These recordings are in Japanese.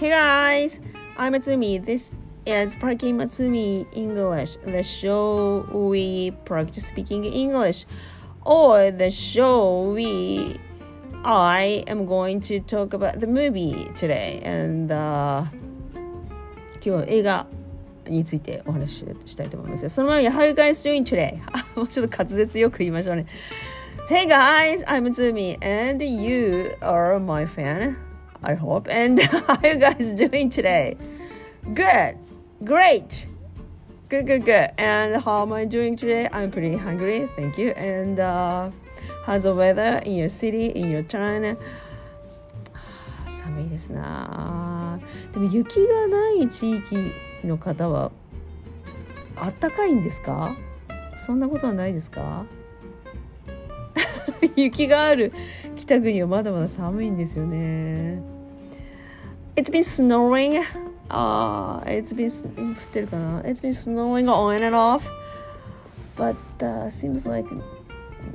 Hey guys, I'm Matsumi. This is Parking Matsumi English, the show we practice speaking English, or the show we I am going to talk about the movie today. And、uh, 今日映画についてお話ししたいと思いますその前に How you guys doing today? もうちょっと滑舌よく言いましょうね。Hey guys, I'm Zumi and you are my fan. I hope. And how you guys doing today? Good. Great. Good, good, good. And how am I doing today? I'm pretty hungry. Thank you. And uh, how's the weather in your city, in your town? 寒いですなでも雪がない地域の方はあったかいんですかそんなことはないですか雪がある北国はまだまだ寒いんですよね。It's been snowing. Uh, it's been 降ってるかな It's been snowing on and off. But、uh, seems like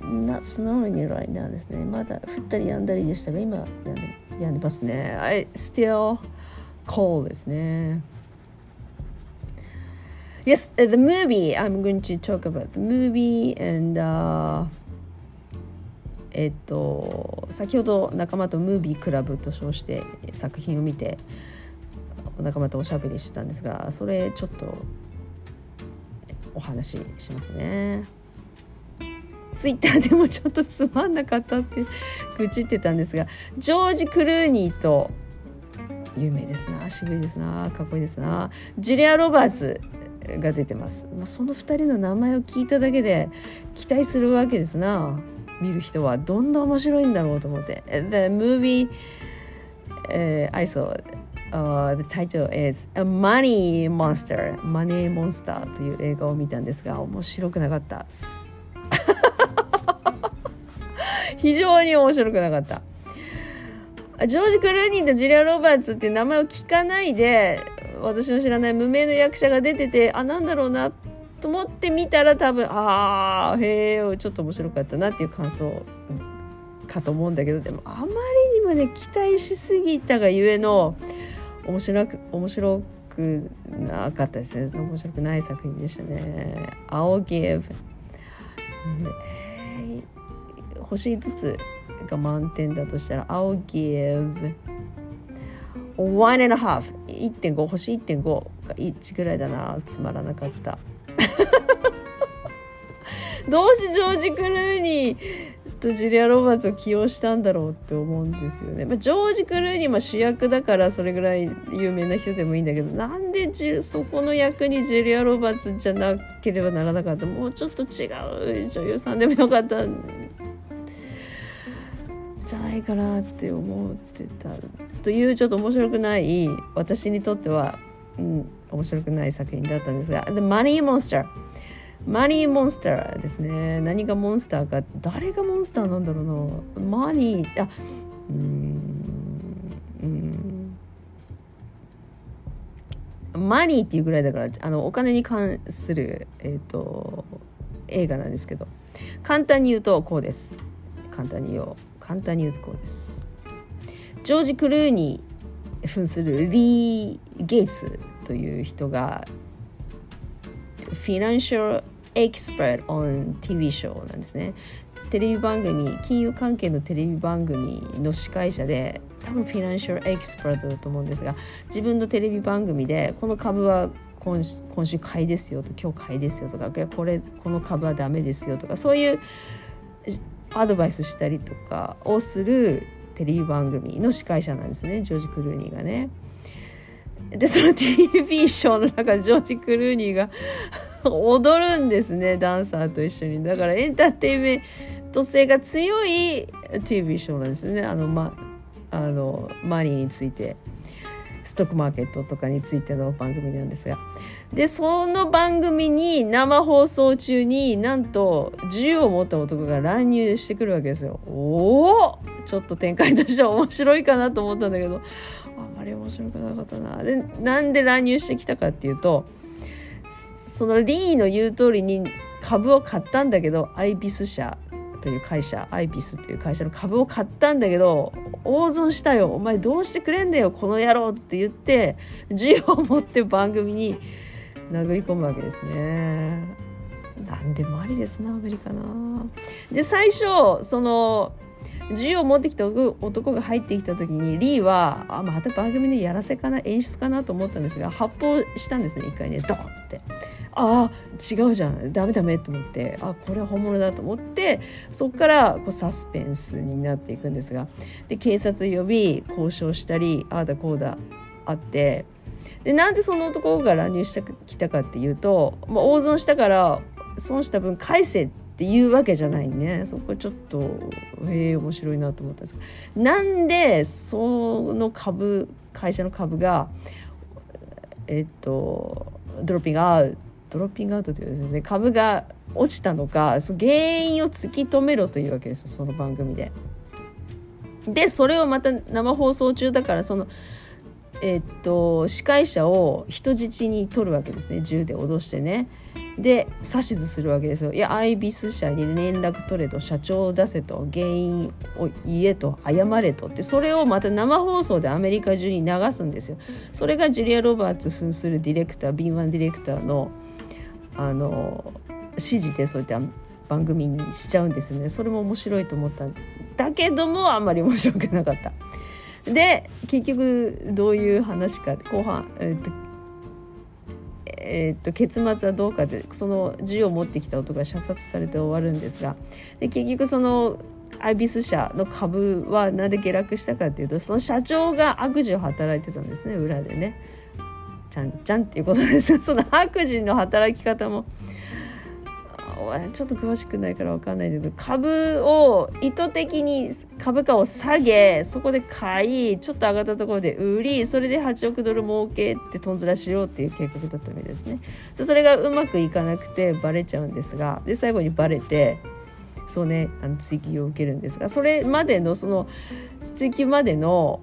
not snowing right now ですね。まだ降ったり止んだりでしたが今止んで止んでますね。I still cold ですね。Yes, the movie. I'm going to talk about the movie and、uh, えっと先ほど仲間とムービークラブと称して作品を見て仲間とおしゃべりしてたんですがそれちょっとお話ししますね。ツイッターでもちょっとつまんなかったって愚痴ってたんですがジョージ・クルーニーと有名ですな。渋いですな。かっこいいですな。ジュリア・ロバーツが出てます、まあ、その2人の名前を聞いただけで期待するわけですな。見る人はどんな面白いんだろうと思って。The movie、uh, I saw Uh, the title is A Money Monster Money Monster という映画を見たんですが面白くなかった。非常に面白くなかった。ジョージ・クルーニーとジュリア・ロバーツって名前を聞かないで私の知らない無名の役者が出ててあなんだろうな。と思って見たら多分ああへえちょっと面白かったなっていう感想かと思うんだけどでもあまりにもね期待しすぎたがゆえの面白く面白くなかったですね。面白くない作品でしたね。I'll give、えー、星5つが満点だとしたら I'll give one and a half 1.5星1.5が1ぐらいだな。つまらなかった。どうしてジョージ・クルーニーとジュリア・ロバーツを起用したんだろうって思うんですよね。まあ、ジョージ・クルーニーは主役だからそれぐらい有名な人でもいいんだけどなんでそこの役にジュリア・ロバーツじゃなければならなかったもうちょっと違う女優さんでもよかったじゃないかなって思ってたというちょっと面白くない私にとっては、うん、面白くない作品だったんですが「The Money Monster」マニーモンスターですね。何がモンスターか。誰がモンスターなんだろうな。マニーあうんマニーっていうぐらいだからあのお金に関する、えーと、映画なんですけど。簡単に言うとこうです。簡単に言う。簡単に言うとこうです。ジョージ・クルーに扮するリー・ゲイツという人が Financial Expert on TV Show なんですねテレビ番組金融関係のテレビ番組の司会者で多分フィナンシャルエキスパートだと思うんですが自分のテレビ番組でこの株は今今週買いですよと今日買いですよとかこれこの株はダメですよとかそういうアドバイスしたりとかをするテレビ番組の司会者なんですねジョージ・クルーニーがね。でその TV ショーの中ジョージ・クルーニーが 踊るんですねダンサーと一緒に。だからエンターテインメント性が強い TV ショーなんですね。あの,、ま、あのマニーについて。ストックマーケットとかについての番組なんですが。でその番組に生放送中になんと銃を持った男が乱入してくるわけですよ。おおちょっと展開としては面白いかなと思ったんだけどあんまり面白くなかったな。でなんで乱入してきたかっていうとそのリーの言う通りに株を買ったんだけどアイビス社という会社アイビスという会社の株を買ったんだけど大損したよお前どうしてくれんだよこの野郎って言って需要を持って番組に殴り込むわけですね。何でもありですなアメリカな。で最初その銃を持ってきた男が入ってきた時にリーはあまた番組でやらせかな演出かなと思ったんですが発砲したんですね一回ね。ドンって。ああ違うじゃん。ダメダメと思って。あこれは本物だと思って。そこからこうサスペンスになっていくんですが。で警察呼び交渉したりああだこうだあって。でなんでその男が乱入してきたかっていうと、まあ、大損したから損した分返せってっていうわけじゃないねそこちょっとへえ面白いなと思ったんですけどなんでその株会社の株がえっとドロッピングアウトドロッピングアウトというですね株が落ちたのかその原因を突き止めろというわけですその番組で。でそれをまた生放送中だからそのえっと司会者を人質に取るわけですね銃で脅してね。で指図するわけですよ。いやアイビス社に連絡取れと社長を出せと原因を言えと謝れとってそれをまた生放送でアメリカ中に流すんですよ。それがジュリア・ロバーツ扮するディレクター B1 ディレクターのあの指示でそういった番組にしちゃうんですよね。それも面白いと思ったんだけどもあんまり面白くなかった。で結局どういう話か後半、えっとえー、っと結末はどうかでその銃を持ってきた男が射殺されて終わるんですがで結局そのアイビス社の株はなんで下落したかっていうとその社長が悪事を働いてたんですね裏でね。ちゃんちゃんっていうことですその悪事の働き方もちょっと詳しくないから分かんないけど株を意図的に株価を下げそこで買いちょっと上がったところで売りそれで8億ドル儲けってとんずらしようっていう計画だったわけですね。それがうまくいかなくてバレちゃうんですがで最後にバレてそうねあの追及を受けるんですがそれまでのその追及までの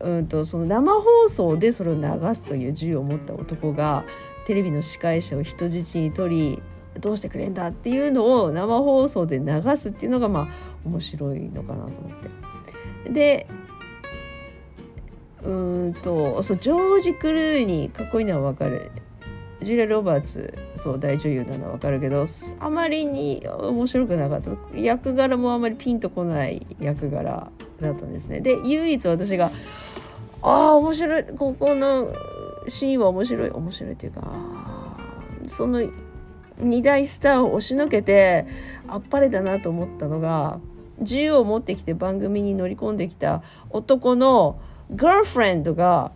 うんとその生放送でそれを流すという銃を持った男がテレビの司会者を人質に取りどうしてくれんだっていうのを生放送で流すっていうのがまあ面白いのかなと思って。でうんとそうジョージ・クルーニーかっこいいのは分かる。ジュリア・ロバーツそう大女優なのは分かるけどあまりに面白くなかった。役柄もあまりピンとこない役柄だったんですね。で唯一私がああ面白いここのシーンは面白い。面白いっていうかその2大スターを押しのけてあっぱれだなと思ったのが銃を持ってきて番組に乗り込んできた男のガーフレンドが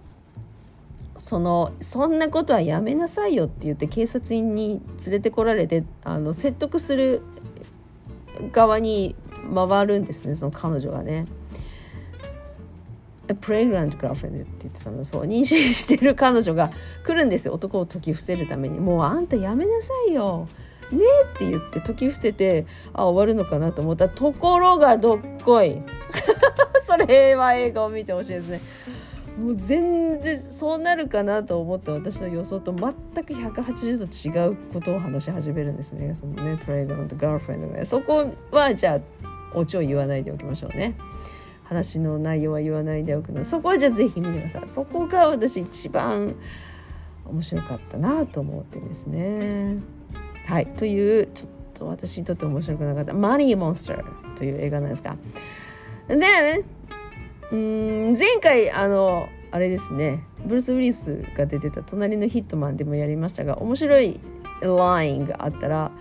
そのそんなことはやめなさいよって言って警察に連れてこられてあの説得する側に回るんですねその彼女がね。プレイグランドガーフレンドって言ってたの。そう妊娠してる彼女が来るんですよ。男を解き伏せるために。もうあんたやめなさいよ。ねって言って解き伏せてあ終わるのかなと思った。ところがどっこい。それは映画を見てほしいですね。もう全然そうなるかなと思った私の予想と全く180度違うことを話し始めるんですね。そのねプレイグランドガーフレンドがそこはじゃあオチを言わないでおきましょうね。話の内容は言わないでおくの。そこはじゃあぜひ見てくださいそこが私一番面白かったなと思ってですね。はい。というちょっと私にとって面白くなかった「マニー・モンスター」という映画なんですかでうん前回あのあれですね。ブルース・ウィリスが出てた「隣のヒットマン」でもやりましたが面白いラインがあったら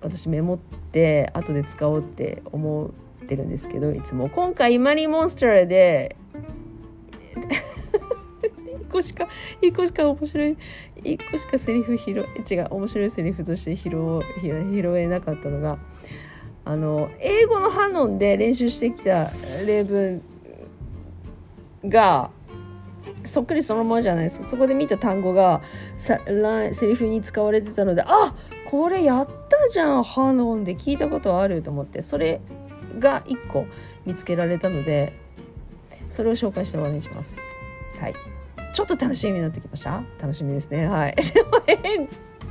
私メモって後で使おうって思うってるんですけどいつも。今回マリーモンスターで1個しか1個しか面白い1個しかセリフ拾違う面白いセリフとして拾拾えなかったのがあの英語のハノンで練習してきた例文がそっくりそのままじゃないですそこで見た単語がさセリフに使われてたのであこれやったじゃんハノンで。聞いたことあると思って。それが1個見つけられたのでそれを紹介して終わりにします。はい。ちょっと楽しみになってきました？楽しみですね。はい。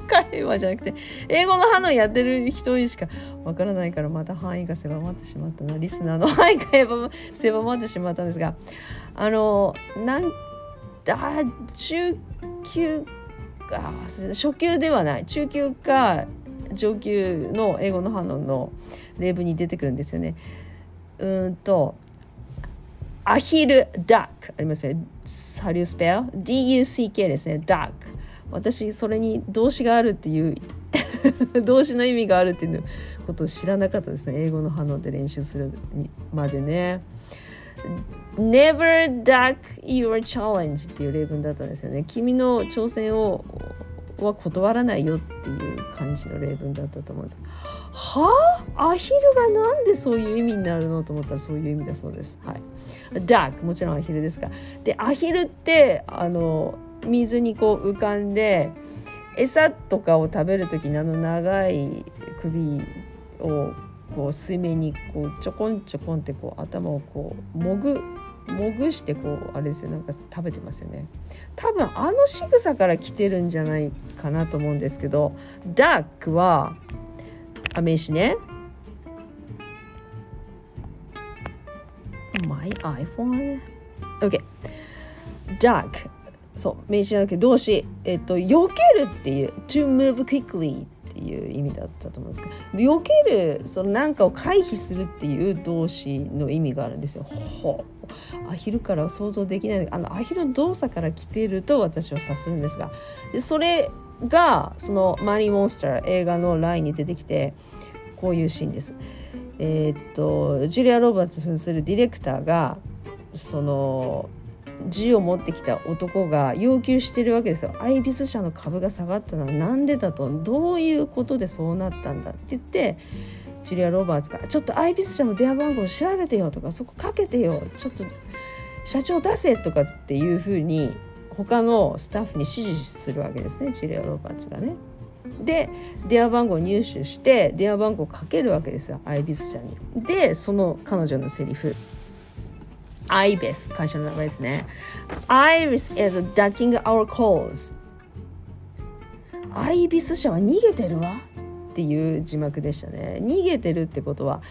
会話じゃなくて英語のハノンやってる人にしかわからないからまた範囲が狭まってしまったな。リスナーの範囲が狭まってしまったんですがあのなんあ中級あ忘れた。初級ではない。中級か上級の英語のハノンの例文に出てくるんですよね。うんとアヒルダックありますよ。How do you spell? D-U-C-K ですね。ダック。私それに動詞があるっていう 動詞の意味があるっていうことを知らなかったですね。英語の反応で練習するまでね。Never duck your challenge っていう例文だったんですよね。君の挑戦をは断らないよっていう感じの例文だったと思うんです。はあ？アヒルがなんでそういう意味になるのと思ったらそういう意味だそうです。はい。ダークもちろんアヒルですが。でアヒルってあの水にこう浮かんで餌とかを食べる時にあの長い首をこう水面にこうちょこんちょこんってこう頭をこうもぐもぐしてこうあれですよなんか食べてますよね。多分あの仕草から来てるんじゃないかなと思うんですけどダックはあ名詞ね。My iPhone? OK ダックそう名詞じゃなくて動詞。えっと避けるっていう to move quickly っていう意味だったと思うんですけど避けるその何かを回避するっていう動詞の意味があるんですよ。ほアヒルからは想像できないあのアヒルの動作から来ていると私は察するんですがでそれがその「マリー・モンスター」映画のラインに出てきてこういうシーンです。えー、っとジュリア・ロバーツ扮するディレクターがその銃を持ってきた男が要求してるわけですよ。アイビス社の株が下がったのは何でだとどういうことでそうなったんだって言ってジュリア・ロバーツか。ら「ちょっとアイビス社の電話番号調べてよ」とか「そこかけてよ」ちょっと社長出せとかっていうふうに他のスタッフに指示するわけですね。ジュリア・ロバーツがね。で電話番号入手して電話番号かけるわけですよ。アイビス社に。でその彼女のセリフ。アイビス会社の名前ですね。アイビス is ducking our calls. アイビス社は逃げてるわ。っていう字幕でしたね。逃げてるってことは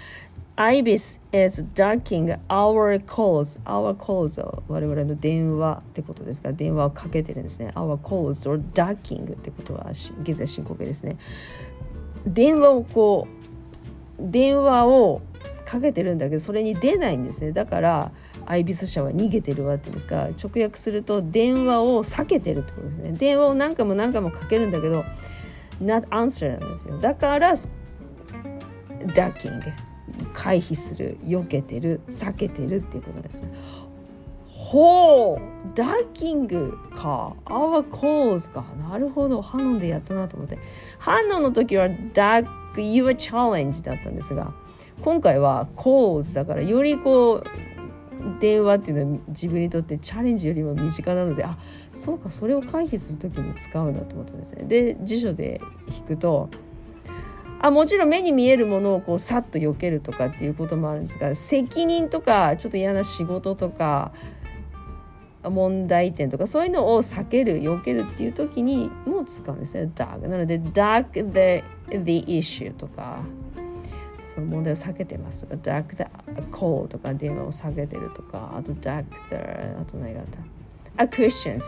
Ibis is ducking our calls our calls は我々の電話ってことですが電話をかけてるんですね。Our calls or ducking ってことは現在進行形ですね。電話をこう電話をかけてるんだけどそれに出ないんですね。だからアイビス社は逃げてるわってですか直訳すると電話を避けてるってことですね。電話を何回も何回もかけるんだけど not answer なんですよ。だからダッキング回避する避けてる避けてるっていうことです。ほうダッキングか。our calls かなるほど。ハノンでやったなと思って。ハノンの時はダック your challenge だったんですが今回は calls だからよりこう電話っていうのは自分にとってチャレンジよりも身近なのであそうかそれを回避する時に使うんだと思ったんですね。で辞書で引くとあもちろん目に見えるものをこうさっと避けるとかっていうこともあるんですが責任とかちょっと嫌な仕事とか問題点とかそういうのを避ける避けるっていう時にも使うんですね。dark なので dark the, the issue とかその問題を避けてます。とか duck the call とか電話を避けてるとかあと duck the あと何があった？a questions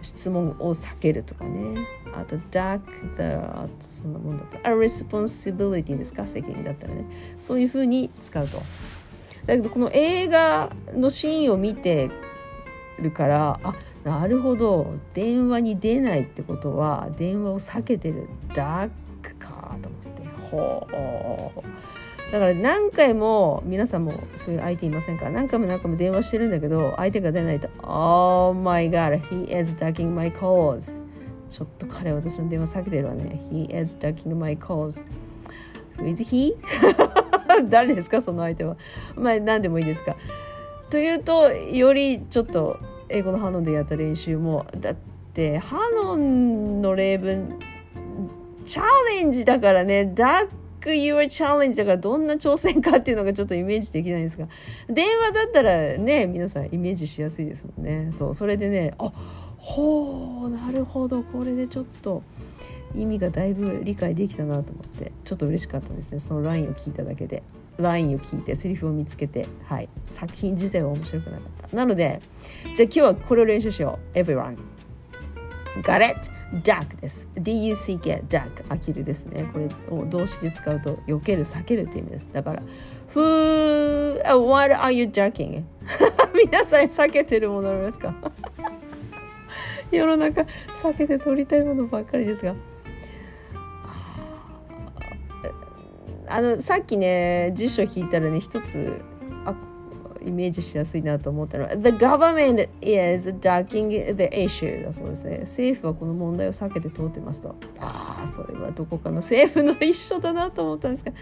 質問を避けるとかね。あと duck the あとそんなもんだった。a responsibility ですか？責任だったらね。そういうふうに使うと。だけどこの映画のシーンを見てるからあなるほど。電話に出ないってことは電話を避けてる。ダックかと思って。ほう。だから何回も皆さんもそういう相手いませんか何回も何回も電話してるんだけど相手が出ないと「Oh my god he is ducking my calls」ちょっと彼は私の電話避けてるわね「He is ducking my calls」Who is he? 誰ですかその相手は。まあ何でもいいですか。というとよりちょっと英語のハノンでやった練習もだってハノンの例文チャレンジだからね、ダック your challenge だからどんな挑戦かっていうのがちょっとイメージできないんですが、電話だったらね、皆さんイメージしやすいですもんね。そう、それでね、あほう、なるほど、これでちょっと意味がだいぶ理解できたなと思って。ちょっと嬉しかったですね。そのラインを聞いただけで。ラインを聞いてセリフを見つけてはい。作品自体は面白くなかった。なのでじゃあ今日はこれを練習しよう。Everyone Got it? Duck です。D-U-C-K duck アキルですね。これを動詞で使うと避ける避けるっていう意味です。だから Who what are you ducking? 皆さん避けてるものありますか？世の中避けて取りたいものばっかりですが。あのさっきね辞書引いたらね一つイメージしやすいなと思ったのは The government is ducking the issue だそうですね政府はこの問題を避けて通ってますとああそれはどこかの政府の一緒だなと思ったんですが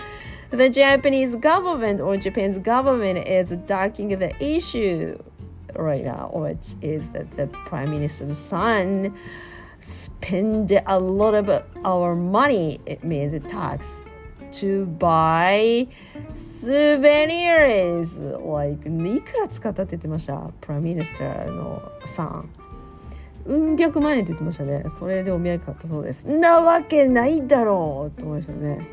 The Japanese government or Japan's government is ducking the issue right now which is that the prime minister's son spend a lot of our money it means tax to buy souvenirs. Like いくら使ったって言ってました？プライミニスターのさん。うん百万円って言ってましたね。それでお土産買ったそうです。なわけないだろうと思いましたね。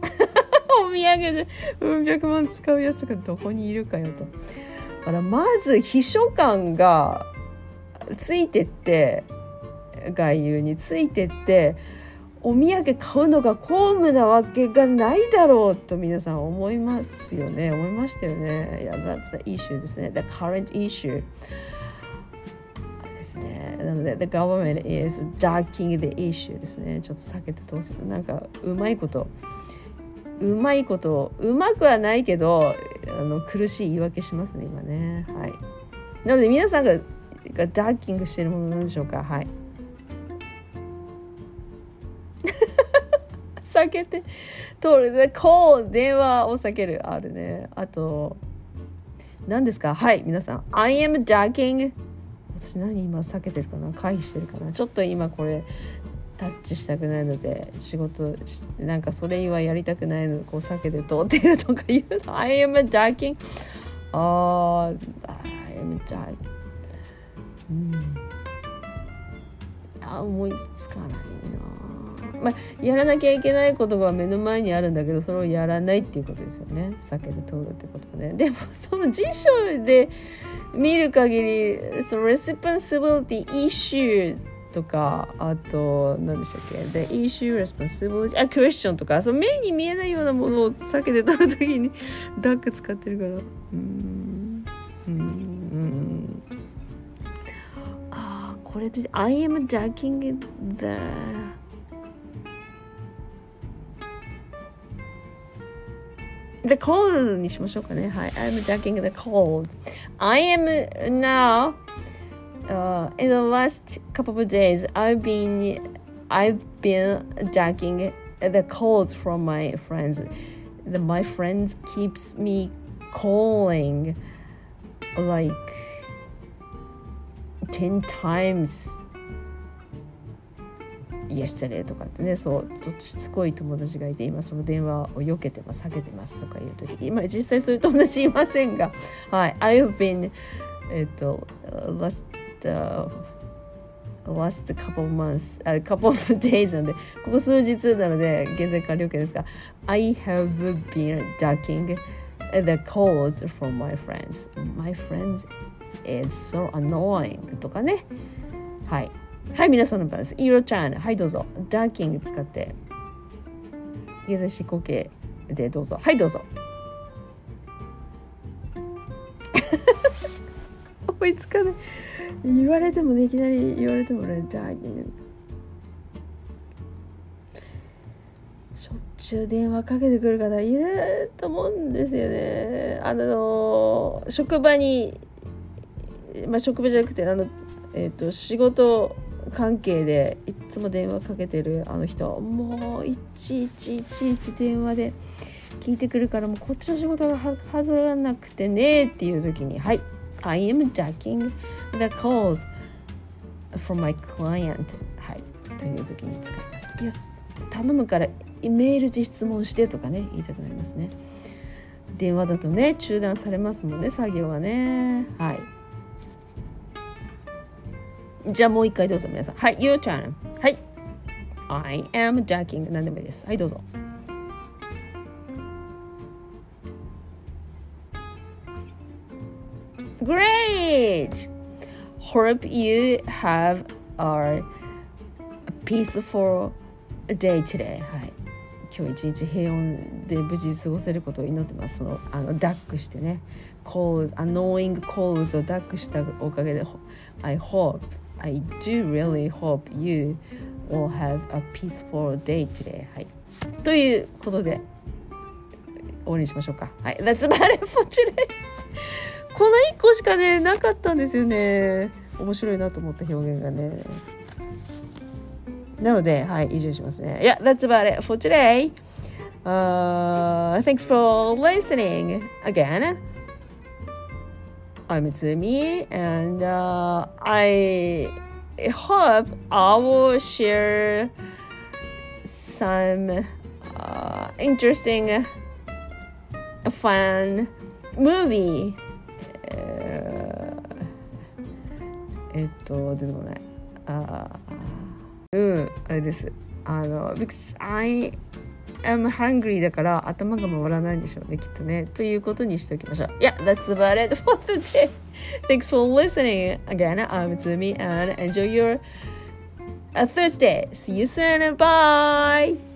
お土産でうん百万使うやつがどこにいるかよと。だからまず秘書官がついてって外遊についてってお土産買うのが公務なわけがないだろうと皆さん思いますよね。思いましたよね。いやだったイシューですね。The current issue ですね。なので The government is ducking the issue ですね。ちょっと避けてどうする。なんかうまいことうまいことうまくはないけどあの苦しい言い訳しますね今ね。はい。なので皆さんががダッキングしているものなんでしょうか？はい。避けて通る。で call 電話を避ける。あるね。あと何ですか？はい皆さん。I am ducking 私何今避けてるかな？回避してるかな？ちょっと今これタッチしたくないので仕事してなんかそれはやりたくないのでこう避けて通ってるとか言うの。I am ducking ああ I am ducking うん。あ思いつかないな。まあ、やらなきゃいけないことが目の前にあるんだけどそれをやらないっていうことですよね。避けて通るってことね。でもその辞書で見る限りその responsibility issue とかあと何でしたっけ？The issue responsibility あ question とかその目に見えないようなものを避けて取るときにダック使ってるから。うん。うん。ああこれと I am ducking the the cold にしましょうかね。はい。I'm ducking the cold. I am now, uh, in the last couple of days, I've been, I've been ducking the calls from my friends. The, my friends keeps me calling like 10 times いや失礼とかってねそうちょっとしつこい友達がいて今その電話を避けてます避けてますとかいう時今実際そういう友達いませんがはい I've been えっと last、uh, last couple of months a couple of days なんでここ数日なので現在完了形ですが I have been ducking the calls from my friends my friends is so annoying とかねはいはい、皆さんの番です。Your turn。はい、どうぞ。ダーキング使って。現在進行形でどうぞ。はい、どうぞ。思いつかない。言われてもね、いきなり言われてもね、ダーキング。しょっちゅう電話かけてくる方いると思うんですよね。あの職場に、まあ、職場じゃなくてあの、えーと仕事関係でいつも電話かけてるあの人もういちいちいちいち電話で聞いてくるからもうこっちの仕事がはずらなくてねっていう時に「はい I am jacking the calls from my client」はいという時に使います。いや頼むからメールで質問してとかね言いたくなりますね。電話だとね中断されますもんね作業がねはい。じゃあもう一回どうぞ皆さん。はい、Your turn. はい。I am ducking 何でもいいですはいどうぞ Great! Hope you have a peaceful day today. はい。今日一日平穏で無事過ごせることを祈ってます。そのあのダックしてね、calls, annoying calls をダックしたおかげで、I hope, I do really hope you will have a peaceful day today. はい。ということで、終わりにしましょうか。はい。That's about it for today. この1個しかねなかったんですよね面白いなと思った表現がねなのではい以上にしますね Yeah that's about it for today uh, thanks for listening again I'm Tsumi and uh, I hope I will share some uh, interesting fun movie えっと出てこないあうんあれですあの because I I'm hungry だから頭が回らないんでしょうねきっとねということにしておきましょう Yeah that's about it for today Thanks for listening again I'm Tsumi and enjoy your Thursday see you soon bye